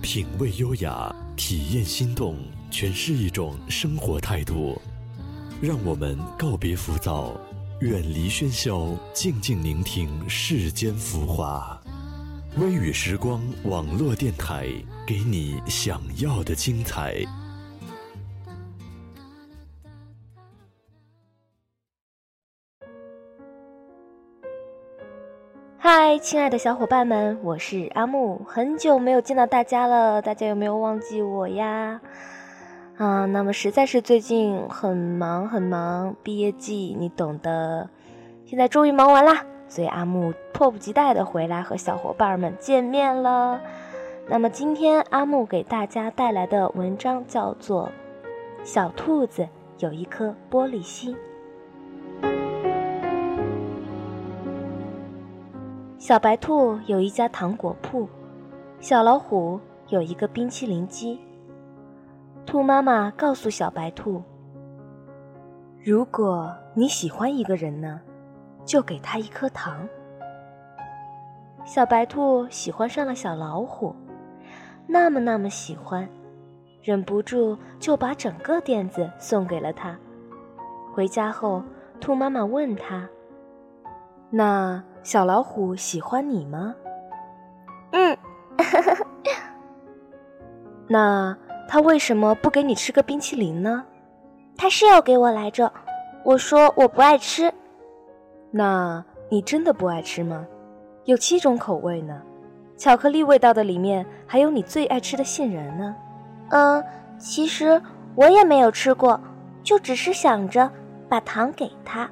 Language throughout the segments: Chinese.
品味优雅，体验心动，诠释一种生活态度。让我们告别浮躁，远离喧嚣，静静聆听世间浮华。微雨时光网络电台，给你想要的精彩。嗨，亲爱的小伙伴们，我是阿木，很久没有见到大家了，大家有没有忘记我呀？啊，那么实在是最近很忙很忙，毕业季你懂的。现在终于忙完啦，所以阿木迫不及待的回来和小伙伴们见面了。那么今天阿木给大家带来的文章叫做《小兔子有一颗玻璃心》。小白兔有一家糖果铺，小老虎有一个冰淇淋机。兔妈妈告诉小白兔：“如果你喜欢一个人呢，就给他一颗糖。”小白兔喜欢上了小老虎，那么那么喜欢，忍不住就把整个垫子送给了他。回家后，兔妈妈问他：“那？”小老虎喜欢你吗？嗯，那他为什么不给你吃个冰淇淋呢？他是要给我来着，我说我不爱吃。那你真的不爱吃吗？有七种口味呢，巧克力味道的里面还有你最爱吃的杏仁呢。嗯，其实我也没有吃过，就只是想着把糖给他。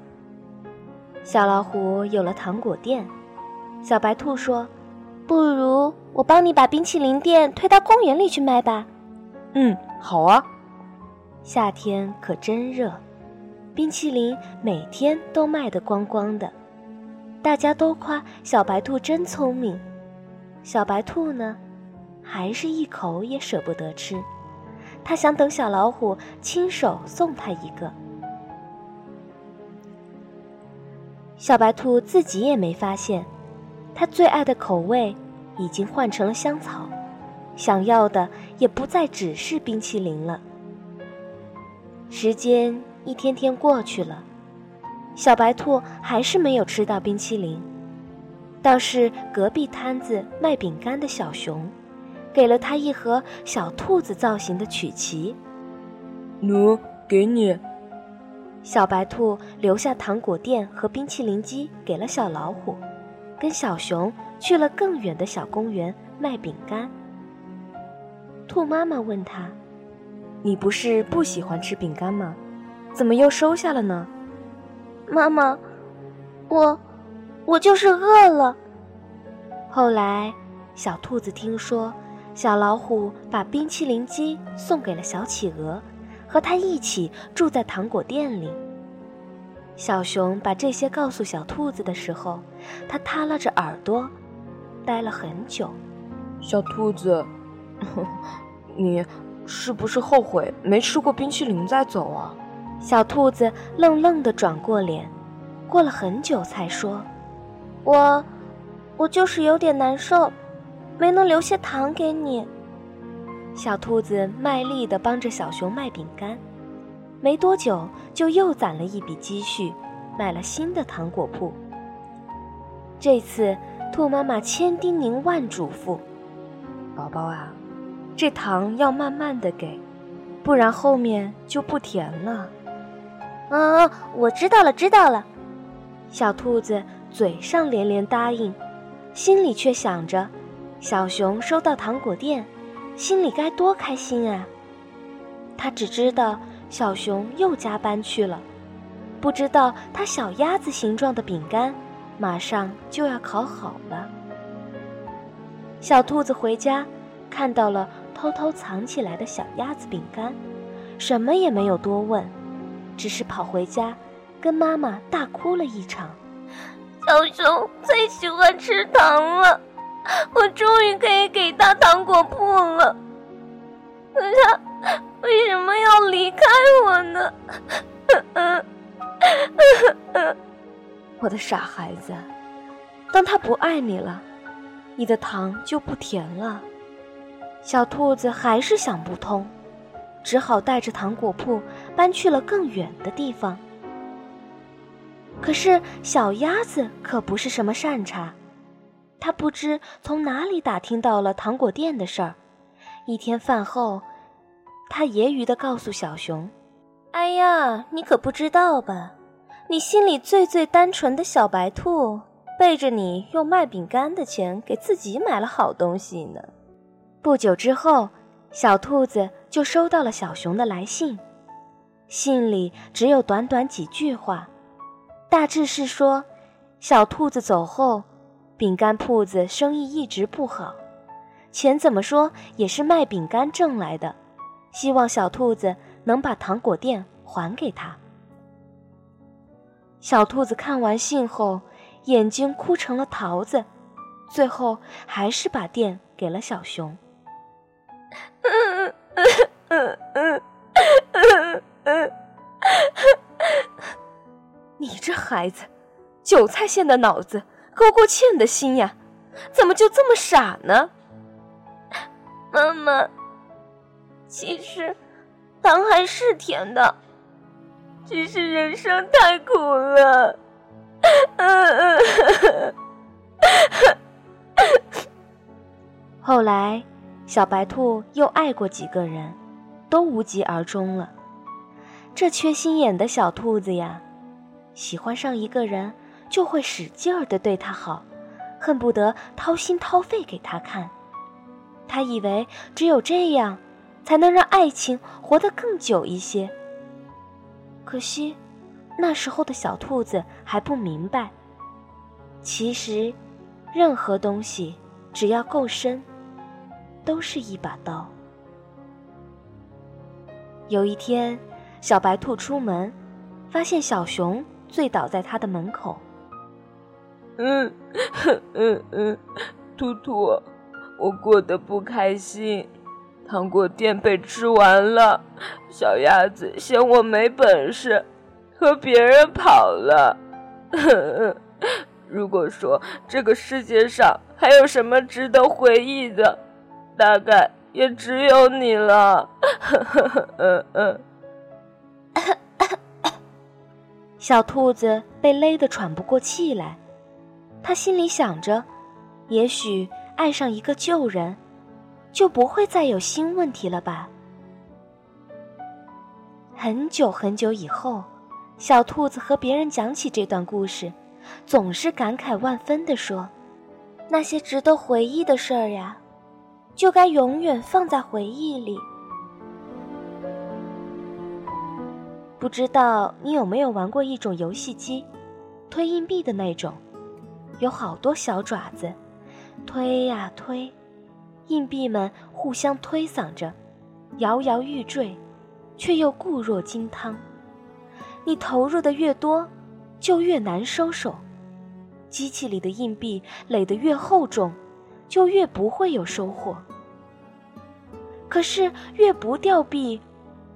小老虎有了糖果店，小白兔说：“不如我帮你把冰淇淋店推到公园里去卖吧。”“嗯，好啊。”夏天可真热，冰淇淋每天都卖得光光的，大家都夸小白兔真聪明。小白兔呢，还是一口也舍不得吃，它想等小老虎亲手送它一个。小白兔自己也没发现，它最爱的口味已经换成了香草，想要的也不再只是冰淇淋了。时间一天天过去了，小白兔还是没有吃到冰淇淋，倒是隔壁摊子卖饼干的小熊，给了他一盒小兔子造型的曲奇。喏，给你。小白兔留下糖果店和冰淇淋机给了小老虎，跟小熊去了更远的小公园卖饼干。兔妈妈问他：“你不是不喜欢吃饼干吗？怎么又收下了呢？”妈妈，我，我就是饿了。后来，小兔子听说小老虎把冰淇淋机送给了小企鹅。和他一起住在糖果店里。小熊把这些告诉小兔子的时候，它耷拉着耳朵，待了很久。小兔子，你是不是后悔没吃过冰淇淋再走啊？小兔子愣愣地转过脸，过了很久才说：“我，我就是有点难受，没能留些糖给你。”小兔子卖力地帮着小熊卖饼干，没多久就又攒了一笔积蓄，买了新的糖果铺。这次，兔妈妈千叮咛万嘱咐：“宝宝啊，这糖要慢慢的给，不然后面就不甜了。”“嗯，我知道了，知道了。”小兔子嘴上连连答应，心里却想着：小熊收到糖果店。心里该多开心啊！他只知道小熊又加班去了，不知道他小鸭子形状的饼干马上就要烤好了。小兔子回家，看到了偷偷藏起来的小鸭子饼干，什么也没有多问，只是跑回家，跟妈妈大哭了一场。小熊最喜欢吃糖了。我终于可以给他糖果铺了，可他为什么要离开我呢？我的傻孩子，当他不爱你了，你的糖就不甜了。小兔子还是想不通，只好带着糖果铺搬去了更远的地方。可是小鸭子可不是什么善茬，他不知从哪里打听到了糖果店的事儿。一天饭后，他揶揄地告诉小熊：“哎呀，你可不知道吧？你心里最最单纯的小白兔，背着你用卖饼干的钱给自己买了好东西呢。”不久之后，小兔子就收到了小熊的来信。信里只有短短几句话，大致是说，小兔子走后，饼干铺子生意一直不好，钱怎么说也是卖饼干挣来的，希望小兔子能把糖果店还给他。小兔子看完信后，眼睛哭成了桃子，最后还是把店给了小熊。你这孩子，韭菜馅的脑子，勾勾芡的心呀，怎么就这么傻呢？妈妈，其实糖还是甜的，只是人生太苦了。后来。小白兔又爱过几个人，都无疾而终了。这缺心眼的小兔子呀，喜欢上一个人就会使劲儿的对他好，恨不得掏心掏肺给他看。他以为只有这样，才能让爱情活得更久一些。可惜，那时候的小兔子还不明白，其实，任何东西只要够深。都是一把刀。有一天，小白兔出门，发现小熊醉倒在他的门口。嗯，嗯嗯，兔兔，我过得不开心，糖果店被吃完了，小鸭子嫌我没本事，和别人跑了。如果说这个世界上还有什么值得回忆的，大概也只有你了，嗯嗯。小兔子被勒得喘不过气来，他心里想着，也许爱上一个旧人，就不会再有新问题了吧。很久很久以后，小兔子和别人讲起这段故事，总是感慨万分地说：“那些值得回忆的事儿呀。”就该永远放在回忆里。不知道你有没有玩过一种游戏机，推硬币的那种，有好多小爪子，推呀推，硬币们互相推搡着，摇摇欲坠，却又固若金汤。你投入的越多，就越难收手。机器里的硬币垒得越厚重。就越不会有收获。可是越不掉币，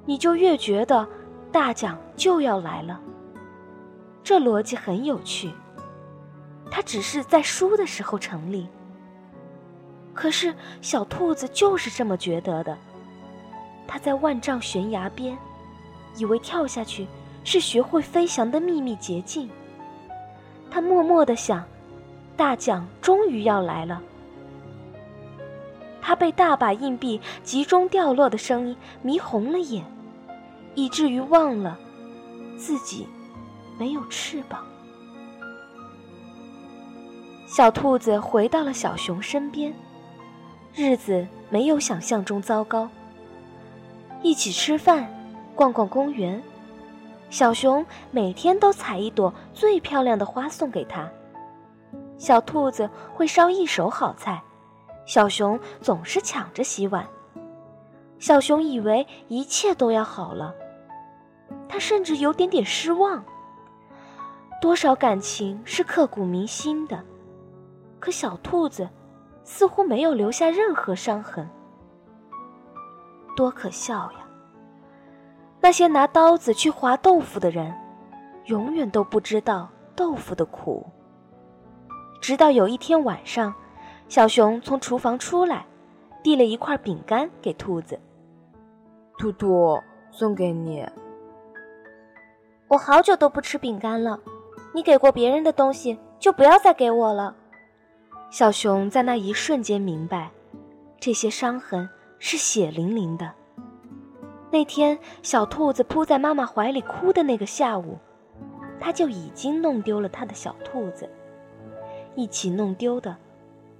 你就越觉得大奖就要来了。这逻辑很有趣，它只是在输的时候成立。可是小兔子就是这么觉得的。它在万丈悬崖边，以为跳下去是学会飞翔的秘密捷径。他默默的想，大奖终于要来了。他被大把硬币集中掉落的声音迷红了眼，以至于忘了自己没有翅膀。小兔子回到了小熊身边，日子没有想象中糟糕。一起吃饭，逛逛公园，小熊每天都采一朵最漂亮的花送给他。小兔子会烧一手好菜。小熊总是抢着洗碗，小熊以为一切都要好了，他甚至有点点失望。多少感情是刻骨铭心的，可小兔子似乎没有留下任何伤痕，多可笑呀！那些拿刀子去划豆腐的人，永远都不知道豆腐的苦。直到有一天晚上，小熊从厨房出来，递了一块饼干给兔子。兔兔，送给你。我好久都不吃饼干了，你给过别人的东西就不要再给我了。小熊在那一瞬间明白，这些伤痕是血淋淋的。那天小兔子扑在妈妈怀里哭的那个下午，它就已经弄丢了它的小兔子。一起弄丢的，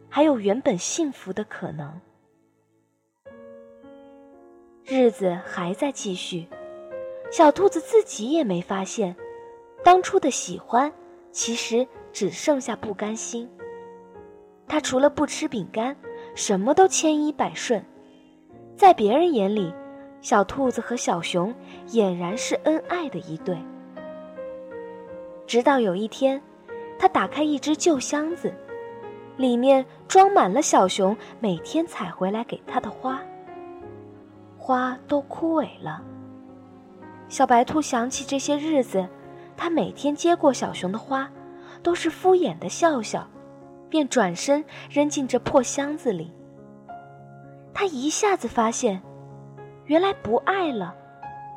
还有原本幸福的可能。日子还在继续，小兔子自己也没发现，当初的喜欢，其实只剩下不甘心。它除了不吃饼干，什么都千依百顺。在别人眼里，小兔子和小熊俨然是恩爱的一对。直到有一天。他打开一只旧箱子，里面装满了小熊每天采回来给他的花。花都枯萎了。小白兔想起这些日子，他每天接过小熊的花，都是敷衍的笑笑，便转身扔进这破箱子里。他一下子发现，原来不爱了，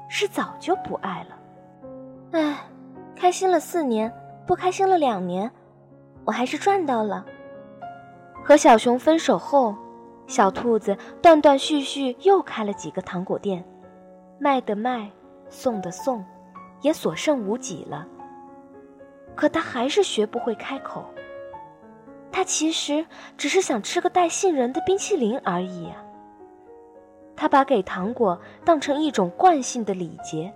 是早就不爱了。唉，开心了四年。不开心了两年，我还是赚到了。和小熊分手后，小兔子断断续续又开了几个糖果店，卖的卖，送的送，也所剩无几了。可他还是学不会开口。他其实只是想吃个带杏仁的冰淇淋而已啊。他把给糖果当成一种惯性的礼节，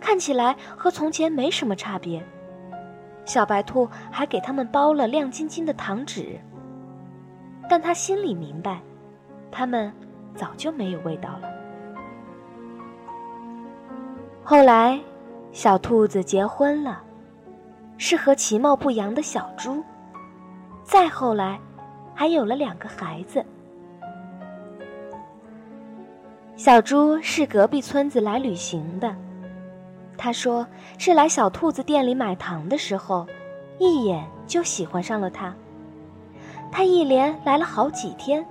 看起来和从前没什么差别。小白兔还给他们包了亮晶晶的糖纸，但他心里明白，他们早就没有味道了。后来，小兔子结婚了，是和其貌不扬的小猪。再后来，还有了两个孩子。小猪是隔壁村子来旅行的。他说：“是来小兔子店里买糖的时候，一眼就喜欢上了它。他一连来了好几天，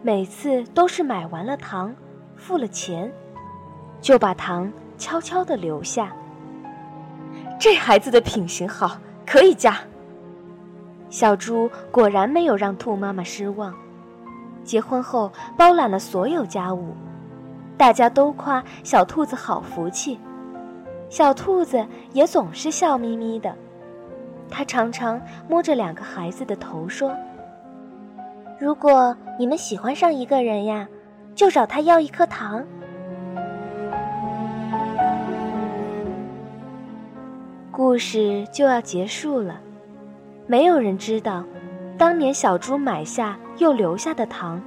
每次都是买完了糖，付了钱，就把糖悄悄地留下。这孩子的品行好，可以嫁。”小猪果然没有让兔妈妈失望，结婚后包揽了所有家务，大家都夸小兔子好福气。小兔子也总是笑眯眯的，它常常摸着两个孩子的头说：“如果你们喜欢上一个人呀，就找他要一颗糖。”故事就要结束了，没有人知道，当年小猪买下又留下的糖，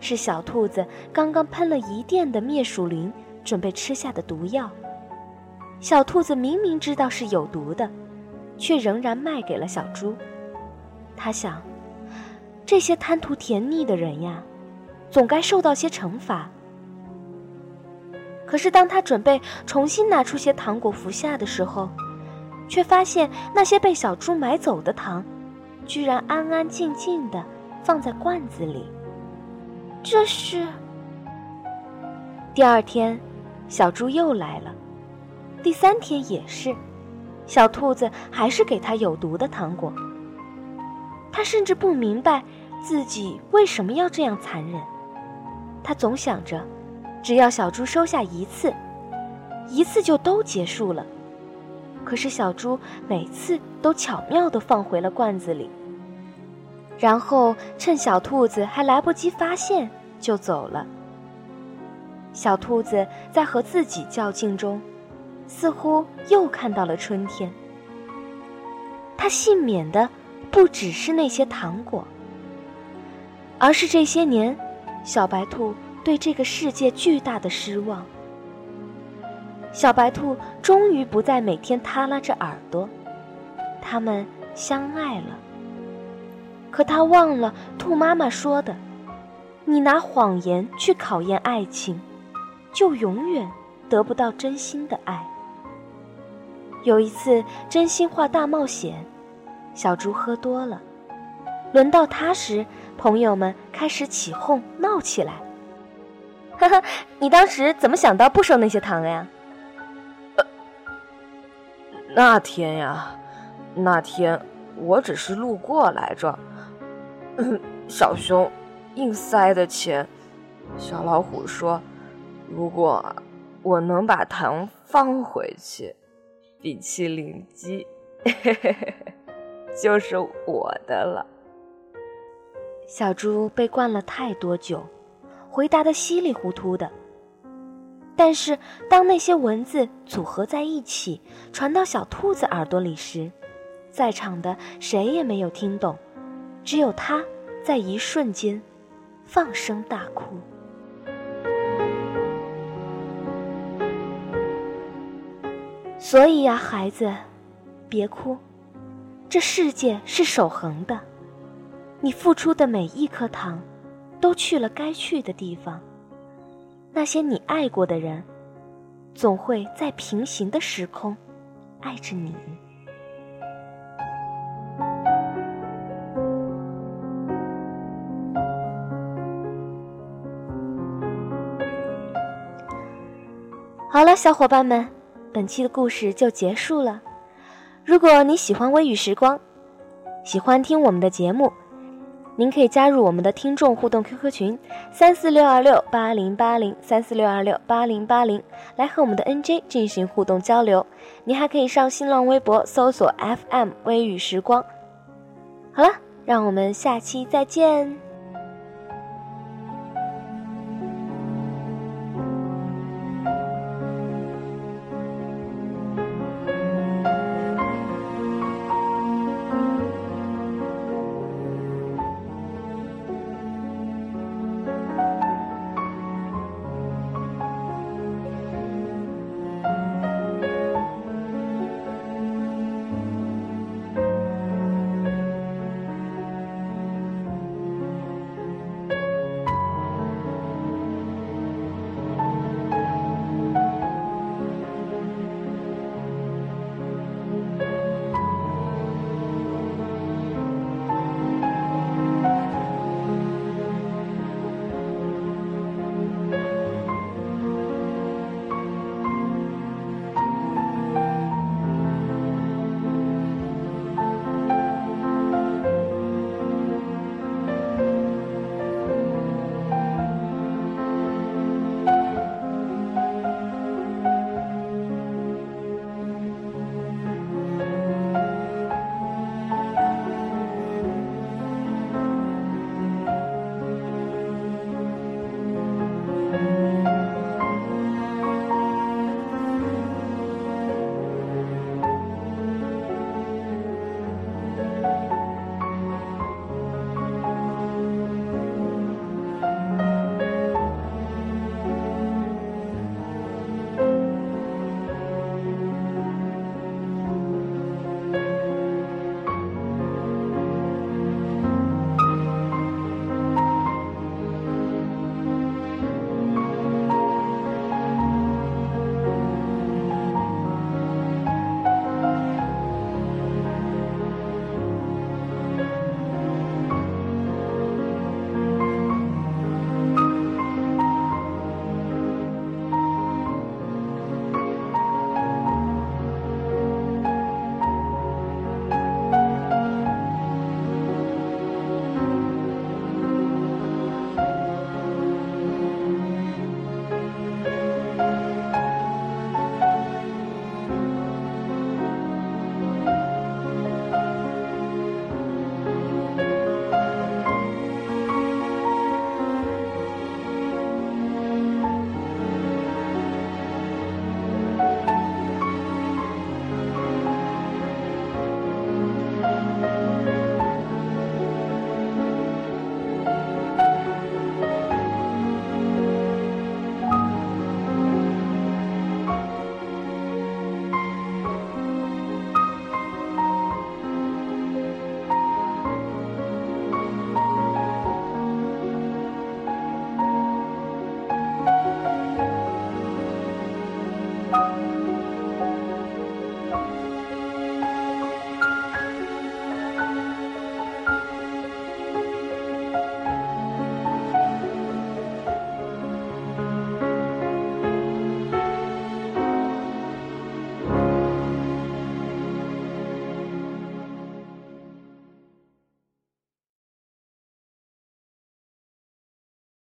是小兔子刚刚喷了一店的灭鼠灵准备吃下的毒药。小兔子明明知道是有毒的，却仍然卖给了小猪。他想，这些贪图甜腻的人呀，总该受到些惩罚。可是当他准备重新拿出些糖果服下的时候，却发现那些被小猪买走的糖，居然安安静静的放在罐子里。这是。第二天，小猪又来了。第三天也是，小兔子还是给他有毒的糖果。他甚至不明白自己为什么要这样残忍。他总想着，只要小猪收下一次，一次就都结束了。可是小猪每次都巧妙地放回了罐子里，然后趁小兔子还来不及发现就走了。小兔子在和自己较劲中。似乎又看到了春天。他幸免的不只是那些糖果，而是这些年，小白兔对这个世界巨大的失望。小白兔终于不再每天耷拉着耳朵，他们相爱了。可他忘了兔妈妈说的：“你拿谎言去考验爱情，就永远。”得不到真心的爱。有一次真心话大冒险，小猪喝多了，轮到他时，朋友们开始起哄闹起来。哈哈，你当时怎么想到不收那些糖呀？那天呀，那天我只是路过来着。小熊硬塞的钱，小老虎说：“如果我能把糖放回去，冰淇淋机就是我的了。”小猪被灌了太多酒，回答的稀里糊涂的。但是当那些文字组合在一起，传到小兔子耳朵里时，在场的谁也没有听懂，只有他。在一瞬间，放声大哭。所以呀，孩子，别哭，这世界是守恒的，你付出的每一颗糖，都去了该去的地方。那些你爱过的人，总会在平行的时空，爱着你。好了，小伙伴们，本期的故事就结束了。如果你喜欢微雨时光，喜欢听我们的节目，您可以加入我们的听众互动 QQ 群三四六二六八零八零三四六二六八零八零，来和我们的 NJ 进行互动交流。您还可以上新浪微博搜索 FM 微雨时光。好了，让我们下期再见。